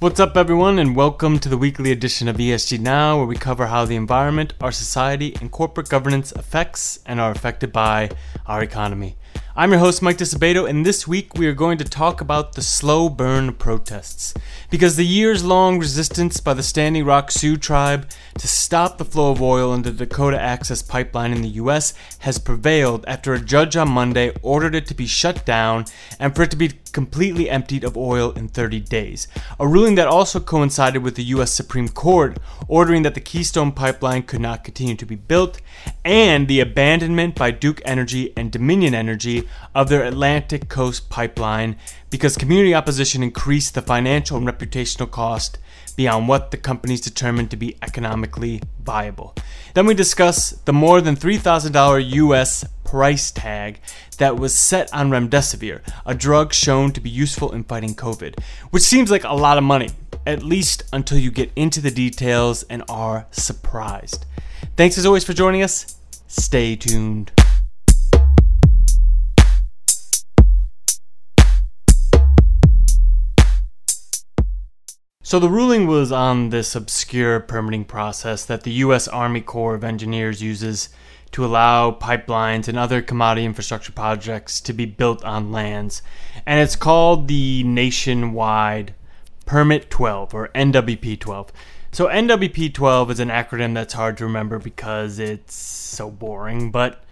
What's up, everyone, and welcome to the weekly edition of ESG Now, where we cover how the environment, our society, and corporate governance affects and are affected by our economy. I'm your host, Mike Disabato, and this week we are going to talk about the slow burn protests. Because the years long resistance by the Standing Rock Sioux tribe to stop the flow of oil in the Dakota Access Pipeline in the U.S. has prevailed after a judge on Monday ordered it to be shut down and for it to be completely emptied of oil in 30 days. A ruling that also coincided with the U.S. Supreme Court ordering that the Keystone Pipeline could not continue to be built and the abandonment by Duke Energy and Dominion Energy of their Atlantic Coast Pipeline because community opposition increased the financial and reputational cost beyond what the companies determined to be economically viable. Then we discuss the more than $3,000 US price tag that was set on remdesivir, a drug shown to be useful in fighting COVID, which seems like a lot of money, at least until you get into the details and are surprised. Thanks as always for joining us. Stay tuned. So the ruling was on this obscure permitting process that the U.S. Army Corps of Engineers uses to allow pipelines and other commodity infrastructure projects to be built on lands. And it's called the Nationwide Permit 12 or NWP 12. So NWP 12 is an acronym that's hard to remember because it's so boring, but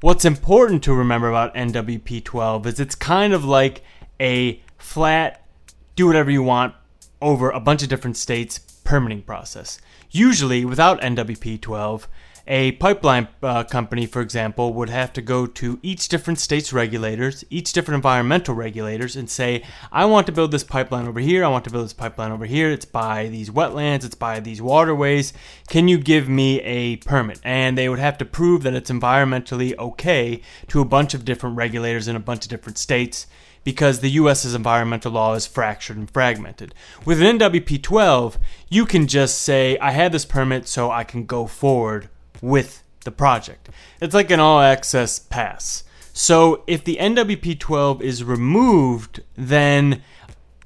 what's important to remember about NWP 12 is it's kind of like a flat do whatever you want over a bunch of different states permitting process. Usually, without NWP 12, a pipeline uh, company, for example, would have to go to each different state's regulators, each different environmental regulators, and say, I want to build this pipeline over here, I want to build this pipeline over here, it's by these wetlands, it's by these waterways, can you give me a permit? And they would have to prove that it's environmentally okay to a bunch of different regulators in a bunch of different states because the US's environmental law is fractured and fragmented. With an NWP 12, you can just say, I had this permit so I can go forward with the project. It's like an all access pass. So if the NWP 12 is removed, then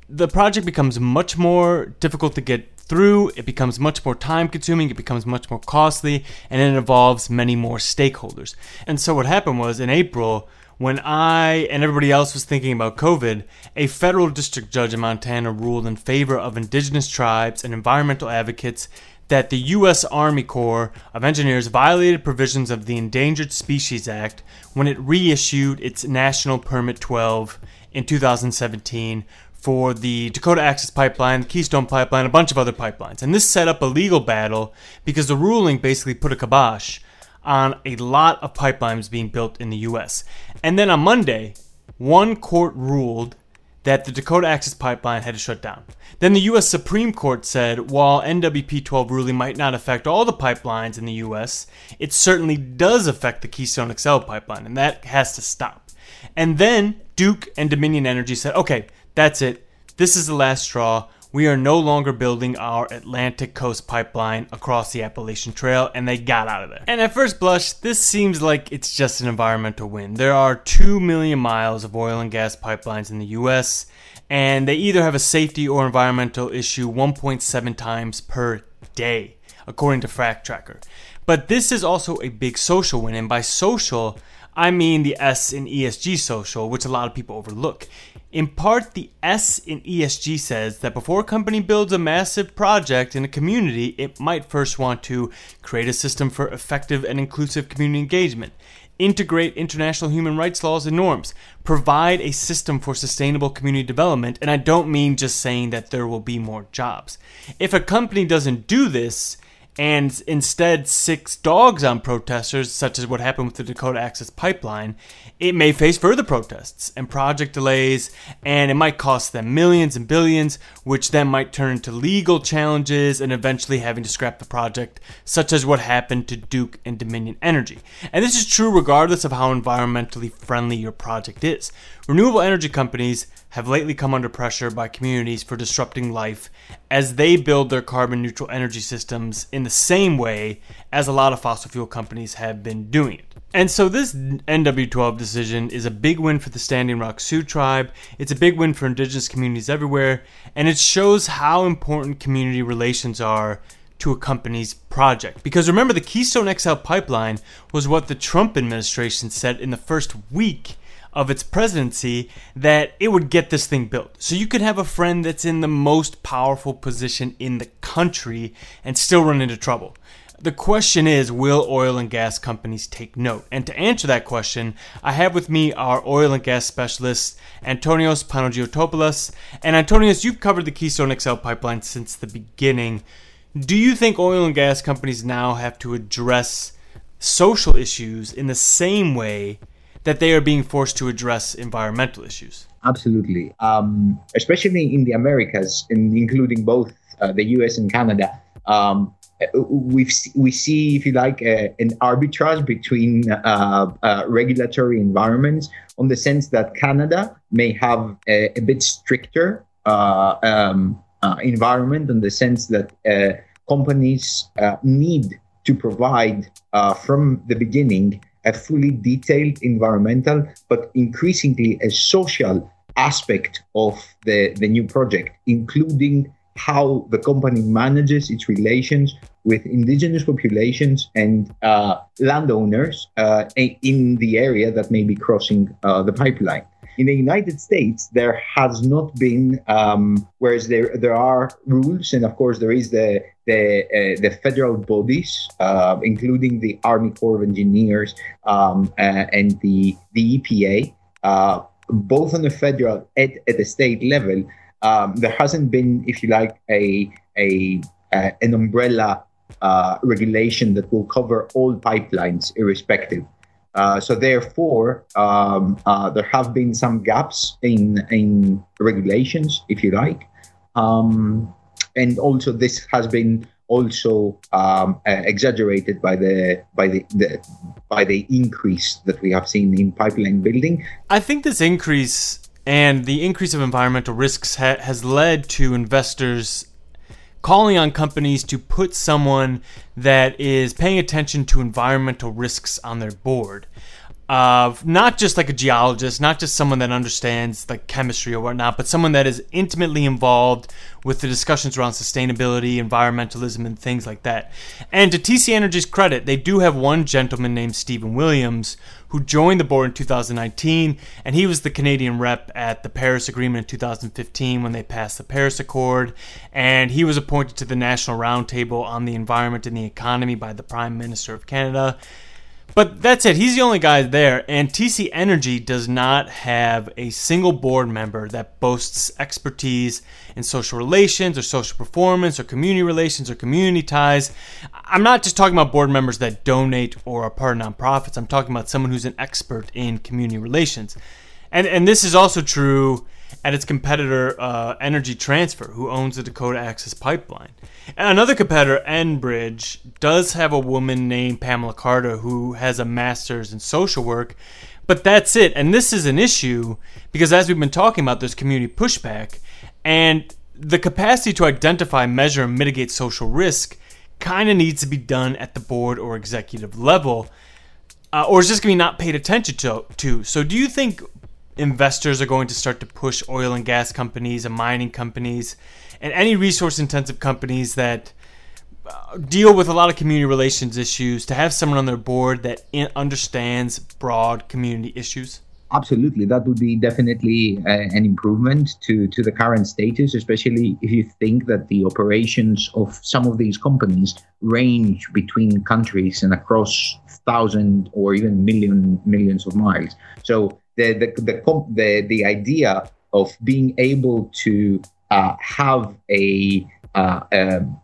the project becomes much more difficult to get through, it becomes much more time consuming, it becomes much more costly, and it involves many more stakeholders. And so what happened was in April, when I and everybody else was thinking about COVID, a federal district judge in Montana ruled in favor of indigenous tribes and environmental advocates that the U.S. Army Corps of Engineers violated provisions of the Endangered Species Act when it reissued its National Permit 12 in 2017 for the Dakota Access Pipeline, the Keystone Pipeline, a bunch of other pipelines. And this set up a legal battle because the ruling basically put a kibosh on a lot of pipelines being built in the U.S. And then on Monday, one court ruled that the Dakota Access Pipeline had to shut down. Then the U.S. Supreme Court said while NWP 12 ruling might not affect all the pipelines in the U.S., it certainly does affect the Keystone XL pipeline, and that has to stop. And then Duke and Dominion Energy said, okay, that's it. This is the last straw we are no longer building our Atlantic Coast pipeline across the Appalachian Trail, and they got out of there. And at first blush, this seems like it's just an environmental win. There are 2 million miles of oil and gas pipelines in the US, and they either have a safety or environmental issue 1.7 times per day, according to FracTracker. But this is also a big social win, and by social, I mean the S in ESG social, which a lot of people overlook. In part, the S in ESG says that before a company builds a massive project in a community, it might first want to create a system for effective and inclusive community engagement, integrate international human rights laws and norms, provide a system for sustainable community development, and I don't mean just saying that there will be more jobs. If a company doesn't do this, and instead six dogs on protesters, such as what happened with the Dakota Access Pipeline, it may face further protests and project delays, and it might cost them millions and billions, which then might turn into legal challenges and eventually having to scrap the project, such as what happened to Duke and Dominion Energy. And this is true regardless of how environmentally friendly your project is. Renewable energy companies have lately come under pressure by communities for disrupting life as they build their carbon neutral energy systems in the same way as a lot of fossil fuel companies have been doing it. And so this NW12 decision is a big win for the Standing Rock Sioux tribe. It's a big win for indigenous communities everywhere, and it shows how important community relations are to a company's project. Because remember, the Keystone XL pipeline was what the Trump administration said in the first week of its presidency that it would get this thing built. So you could have a friend that's in the most powerful position in the country and still run into trouble. The question is, will oil and gas companies take note? And to answer that question, I have with me our oil and gas specialist, Antonios Panagiotopoulos. And Antonios, you've covered the Keystone XL pipeline since the beginning. Do you think oil and gas companies now have to address social issues in the same way that they are being forced to address environmental issues. Absolutely, um, especially in the Americas, including both uh, the U.S. and Canada. Um, we we see, if you like, uh, an arbitrage between uh, uh, regulatory environments, on the sense that Canada may have a, a bit stricter uh, um, uh, environment, in the sense that companies need to provide from the beginning a fully detailed environmental, but increasingly a social aspect of the, the new project, including how the company manages its relations with indigenous populations and uh, landowners uh, in the area that may be crossing uh, the pipeline. In the United States, there has not been, um, whereas there there are rules, and of course there is the the uh, the federal bodies, uh, including the Army Corps of Engineers um, uh, and the the EPA, uh, both on the federal and at the state level. Um, there hasn't been, if you like, a a an umbrella uh, regulation that will cover all pipelines, irrespective. Uh, so therefore, um, uh, there have been some gaps in in regulations, if you like, um, and also this has been also um, uh, exaggerated by the by the, the, by the increase that we have seen in pipeline building. I think this increase and the increase of environmental risks ha- has led to investors calling on companies to put someone that is paying attention to environmental risks on their board of not just like a geologist, not just someone that understands like chemistry or whatnot, but someone that is intimately involved with the discussions around sustainability, environmentalism, and things like that. And to TC Energy's credit, they do have one gentleman named Stephen Williams who joined the board in 2019, and he was the Canadian rep at the Paris Agreement in 2015 when they passed the Paris Accord, and he was appointed to the National Roundtable on the Environment and the Economy by the Prime Minister of Canada. But that's it. He's the only guy there. And TC Energy does not have a single board member that boasts expertise in social relations or social performance or community relations or community ties. I'm not just talking about board members that donate or are part of nonprofits. I'm talking about someone who's an expert in community relations. And, and this is also true at its competitor uh, Energy Transfer, who owns the Dakota Access Pipeline. And another competitor, Enbridge, does have a woman named Pamela Carter who has a master's in social work, but that's it. And this is an issue because, as we've been talking about, there's community pushback, and the capacity to identify, measure, and mitigate social risk kind of needs to be done at the board or executive level. Uh, or is just going to be not paid attention to, to. So, do you think investors are going to start to push oil and gas companies and mining companies and any resource intensive companies that uh, deal with a lot of community relations issues to have someone on their board that understands broad community issues? Absolutely, that would be definitely uh, an improvement to, to the current status, especially if you think that the operations of some of these companies range between countries and across thousand or even million millions of miles. So the the the the, the idea of being able to uh, have a, uh, um,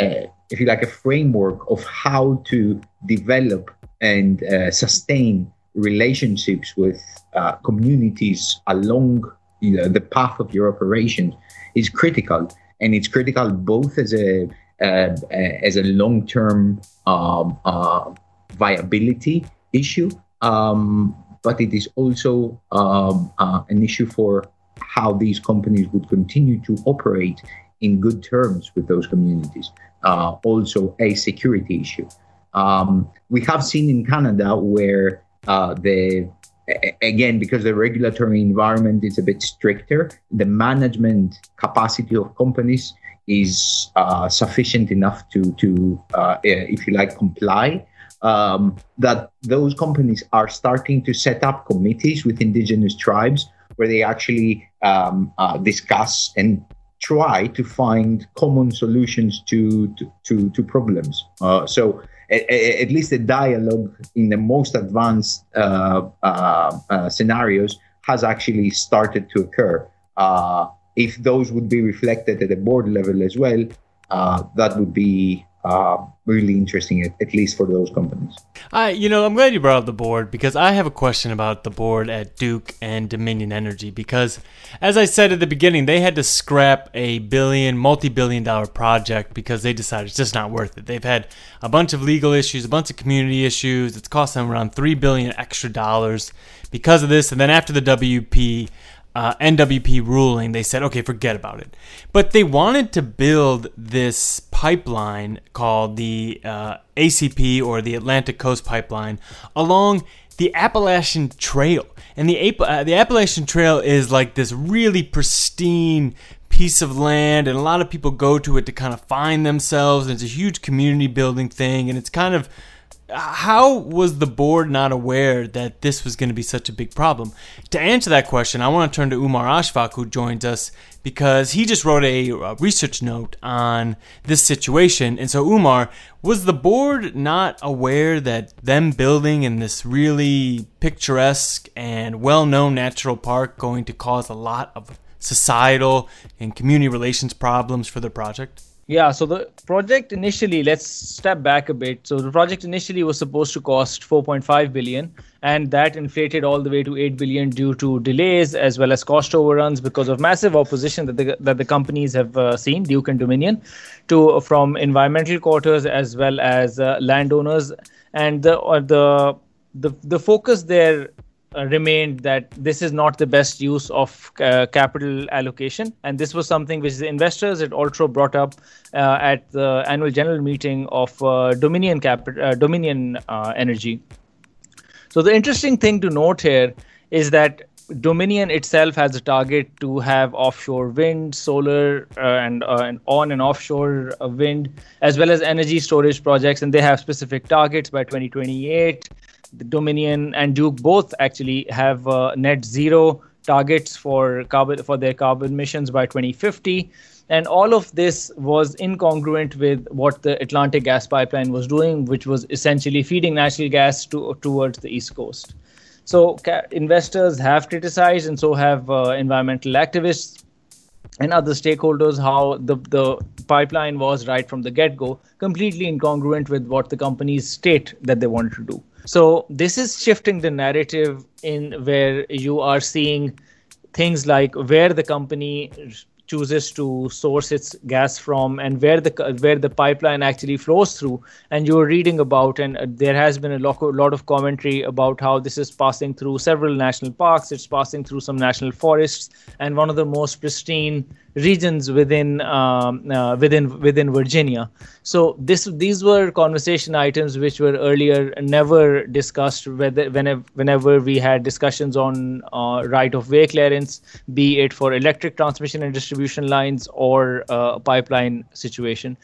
a, if you like, a framework of how to develop and uh, sustain relationships with uh, communities along you know, the path of your operation is critical, and it's critical both as a uh, as a long term um, uh, viability issue, um, but it is also um, uh, an issue for how these companies would continue to operate in good terms with those communities. Uh, also, a security issue. Um, we have seen in Canada where uh, the again because the regulatory environment is a bit stricter, the management capacity of companies is uh, sufficient enough to to uh, if you like comply. Um, that those companies are starting to set up committees with indigenous tribes where they actually um, uh, discuss and try to find common solutions to to, to, to problems. Uh, so at, least the dialogue in the most advanced uh, uh, uh, scenarios has actually started to occur. Uh, if those would be reflected at the board level as well, that would be uh, really interesting, at, at, least for those companies. I, you know, I'm glad you brought up the board because I have a question about the board at Duke and Dominion Energy. Because, as I said at the beginning, they had to scrap a billion, multi-billion dollar project because they decided it's just not worth it. They've had a bunch of legal issues, a bunch of community issues. It's cost them around three billion extra dollars because of this. And then after the WP uh, NWP ruling, they said, okay, forget about it. But they wanted to build this pipeline called the uh, ACP or the Atlantic Coast Pipeline along the Appalachian Trail. And the, uh, the Appalachian Trail is like this really pristine piece of land, and a lot of people go to it to kind of find themselves. And it's a huge community building thing, and it's kind of how was the board not aware that this was going to be such a big problem? To answer that question, I want to turn to Umar Ashfaq, who joins us because he just wrote a, a, research note on this situation. And so, Umar, was the board not aware that them building in this really picturesque and well known natural park going to cause a lot of societal and community relations problems for the project? Yeah, so the project initially, let's step back a bit. So the project initially was supposed to cost 4.5 billion, and that inflated all the way to 8 billion due to delays as well as cost overruns because of massive opposition that the that the companies have uh, seen, Duke and Dominion, to from environmental quarters as well as uh, landowners, and the uh, the the the focus there uh, remained that this is not the best use of uh, capital allocation. And this was something which the investors at Altro brought up uh, at the annual general meeting of uh, Dominion, Cap- uh, Dominion uh, Energy. So the interesting thing to note here is that Dominion itself has a target to have offshore wind, solar, and, and on and offshore wind, as well as energy storage projects, and they have specific targets by 2028 the Dominion and Duke both actually have uh, net zero targets for carbon for their carbon emissions by 2050 and all of this was incongruent with what the Atlantic gas pipeline was doing which was essentially feeding natural gas to, towards the east coast. So ca- investors have criticized and so have uh, environmental activists and other stakeholders how the, the pipeline was right from the get-go completely incongruent with what the companies state that they wanted to do so this is shifting the narrative in where you are seeing things like where the company chooses to source its gas from and where the where the pipeline actually flows through. And you're reading about and there has been a lot, lot of commentary about how this is passing through several national parks. It's passing through some national forests. And one of the most pristine regions within um, uh, within within Virginia. So this these were conversation items which were earlier never discussed. Whether whenever whenever we had discussions on uh, right of way clearance, be it for electric transmission and distribution lines or uh, pipeline situation.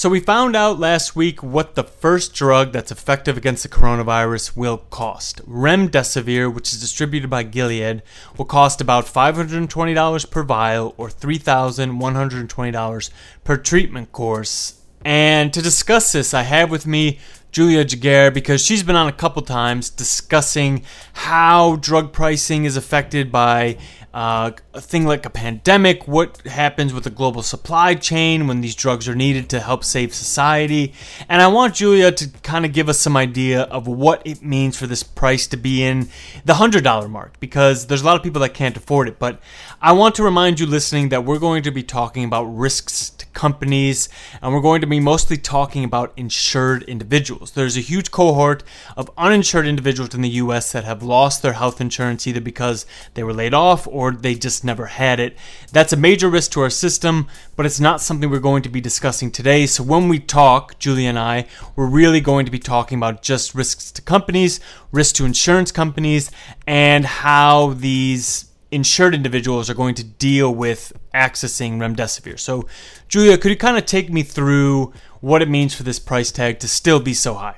So we found out last week what the first drug that's effective against the coronavirus will cost. Remdesivir, which is distributed by Gilead, will cost about $520 per vial or $3,120 per treatment course. And to discuss this, I have with me Julia Giguere because she's been on a couple times discussing how drug pricing is affected by uh, a thing like a pandemic, what happens with the global supply chain when these drugs are needed to help save society. And I want Julia to kind of give us some idea of what it means for this price to be in the $100 mark because there's a lot of people that can't afford it. But I want to remind you listening that we're going to be talking about risks to companies and we're going to be mostly talking about insured individuals. There's a huge cohort of uninsured individuals in the US that have lost their health insurance either because they were laid off or they just never had it. That's a major risk to our system, but it's not something we're going to be discussing today. So when we talk, Julia and I, we're really going to be talking about just risks to companies, risks to insurance companies, and how these insured individuals are going to deal with accessing remdesivir. So, Julia, could you kind of take me through what it means for this price tag to still be so high?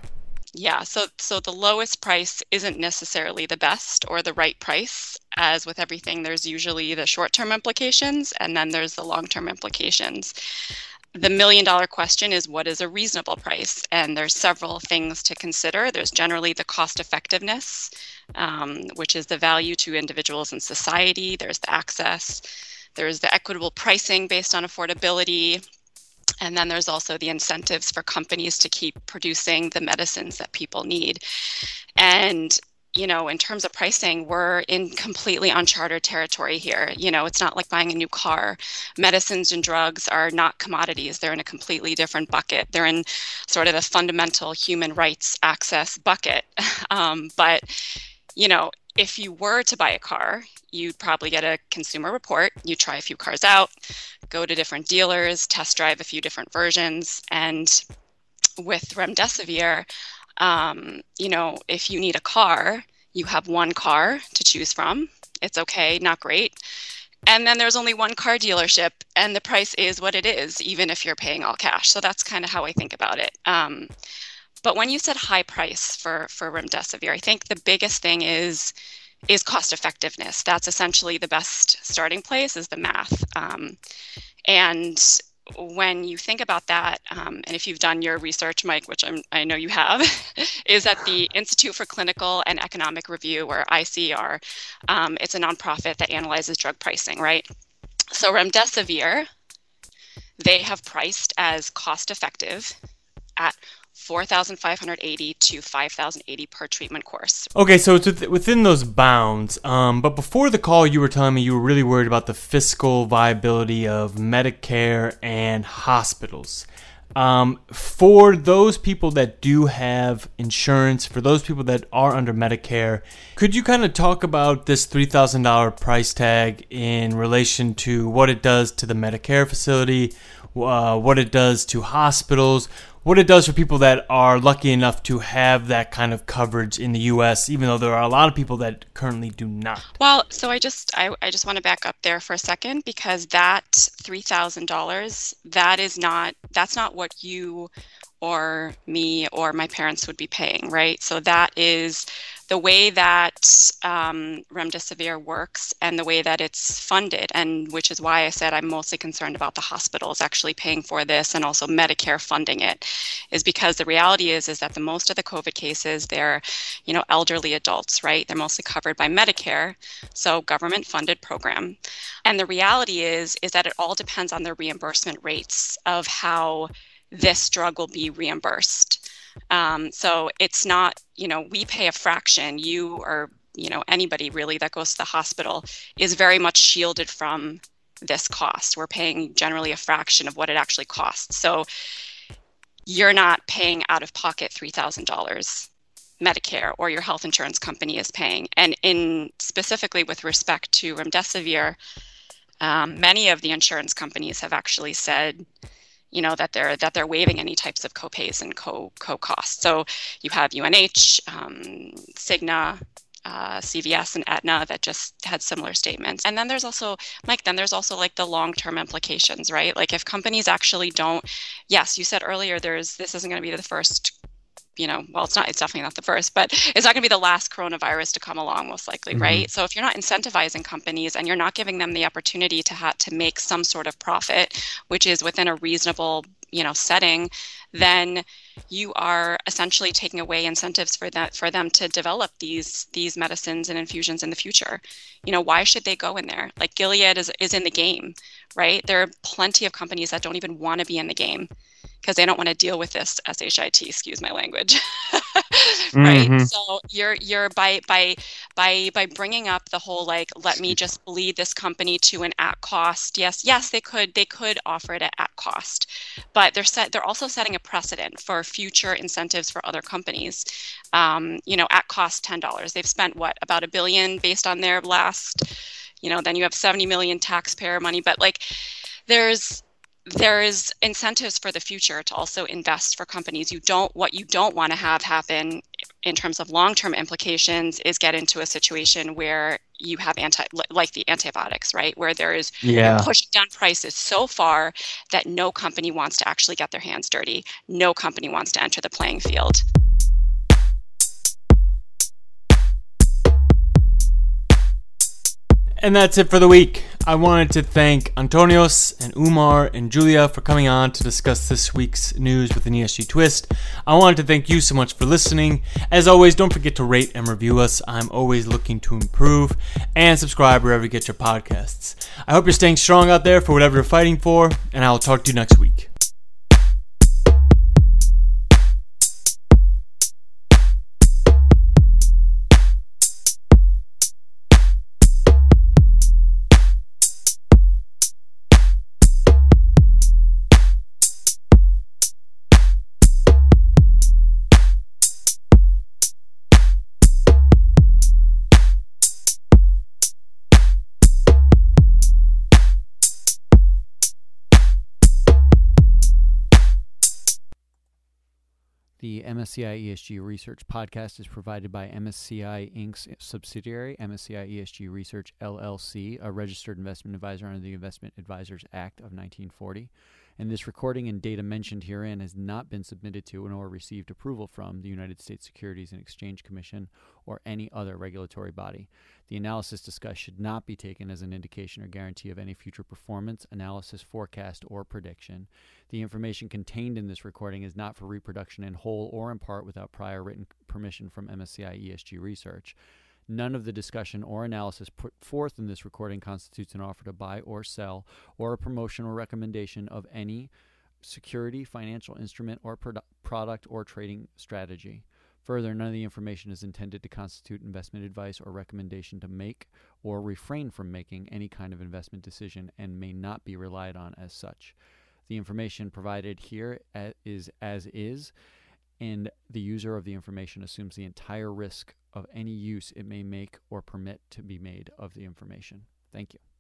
Yeah, so so the lowest price isn't necessarily the best or the right price. As with everything, there's usually the short-term implications and then there's the long-term implications. The million dollar question is what is a reasonable price? And there's several things to consider. There's generally the cost effectiveness, um, which is the value to individuals and society. There's the access. There's the equitable pricing based on affordability. And then there's also the incentives for companies to keep producing the medicines that people need. And you know, in terms of pricing, we're in completely uncharted territory here. You know, it's not like buying a new car. Medicines and drugs are not commodities, they're in a completely different bucket. They're in sort of the fundamental human rights access bucket. Um, but, you know, if you were to buy a car, you'd probably get a consumer report. You try a few cars out, go to different dealers, test drive a few different versions. And with remdesivir, um, you know, if you need a car, you have one car to choose from. It's okay, not great. And then there's only one car dealership, and the price is what it is, even if you're paying all cash. So that's kind of how I think about it. Um, but when you said high price for for remdesivir, I think the biggest thing is is cost effectiveness. That's essentially the best starting place is the math. Um, and when you think about that, um, and if you've done your research, Mike, which I'm, i know you have, is that the Institute for Clinical and Economic Review, or ICER, um, it's a nonprofit that analyzes drug pricing, right? So remdesivir, they have priced as cost effective at 4,580 to 5,080 per treatment course. Okay, so it's within those bounds. Um, but before the call, you were telling me you were really worried about the fiscal viability of Medicare and hospitals. Um, for those people that do have insurance, for those people that are under Medicare, could you kind of talk about this $3,000 price tag in relation to what it does to the Medicare facility, uh, what it does to hospitals, what it does for people that are lucky enough to have that kind of coverage in the US even though there are a lot of people that currently do not. Well, so I just I, I just want to back up there for a second because that $3,000 that is not that's not what you or me or my parents would be paying, right? So that is the way that um, remdesivir works and the way that it's funded, and which is why I said I'm mostly concerned about the hospitals actually paying for this and also Medicare funding it, is because the reality is is that the most of the COVID cases they're, you know, elderly adults, right? They're mostly covered by Medicare, so government funded program, and the reality is is that it all depends on the reimbursement rates of how this drug will be reimbursed. Um, so it's not, you know, we pay a fraction. You or you know anybody really that goes to the hospital is very much shielded from this cost. We're paying generally a fraction of what it actually costs. So you're not paying out of pocket three thousand dollars Medicare or your health insurance company is paying. And in specifically with respect to remdesivir, um, many of the insurance companies have actually said you know that they're that they're waiving any types of copays and co co costs. So you have UNH, um, Cigna, uh, CVS and Aetna that just had similar statements. And then there's also, Mike, then there's also like the long term implications, right? Like if companies actually don't, yes, you said earlier, there's this isn't going to be the first you know, well, it's not, it's definitely not the first, but it's not going to be the last coronavirus to come along, most likely, mm-hmm. right? So if you're not incentivizing companies and you're not giving them the opportunity to have to make some sort of profit, which is within a reasonable, you know, setting, then you are essentially taking away incentives for that for them to develop these these medicines and infusions in the future. You know, why should they go in there? Like Gilead is is in the game, right? There are plenty of companies that don't even want to be in the game because they don't want to deal with this shit excuse my language. Right Mhm. so you're you're by by by by bringing up the whole like let me just bleed this company to an at cost yes yes they could they could offer it at, at cost but they're set they're also setting a precedent for future incentives for other companies. Um, you know at cost $10 they've spent what about a billion based on their last you know then you have 70 million taxpayer money but like there's there's incentives for the future to also invest for companies you don't what you don't want to have happen in terms of long-term implications is get into a situation where you have anti like the antibiotics right where there is Yeah. pushing down prices so far that no company wants to actually get their hands dirty no company wants to enter the playing field And that's it for the week. I wanted to thank Antonios and Umar and Julia for coming on to discuss this week's news with an ESG twist. I wanted to thank you so much for listening. As always, don't forget to rate and review us. I'm always looking to improve and subscribe wherever you get your podcasts. I hope you're staying strong out there for whatever you're fighting for, and I will talk to you next week. The MSCI ESG Research podcast is provided by MSCI Inc.'s subsidiary, MSCI ESG Research LLC, a registered investment advisor under the Investment Advisors Act of 1940. And this recording and data mentioned herein has not been submitted to nor received approval from the United States Securities and Exchange Commission or any other regulatory body. The analysis discussed should not be taken as an indication or guarantee of any future performance, analysis, forecast, or prediction. The information contained in this recording is not for reproduction in whole or in part without prior written permission from MSCI ESG Research. None of the discussion or analysis put forth in this recording constitutes an offer to buy or sell or a promotion or recommendation of any security, financial instrument, or produ- product or trading strategy. Further, none of the information is intended to constitute investment advice or recommendation to make or refrain from making any kind of investment decision and may not be relied on as such. The information provided here is as is, and the user of the information assumes the entire risk of any use it may make or permit to be made of the information. Thank you.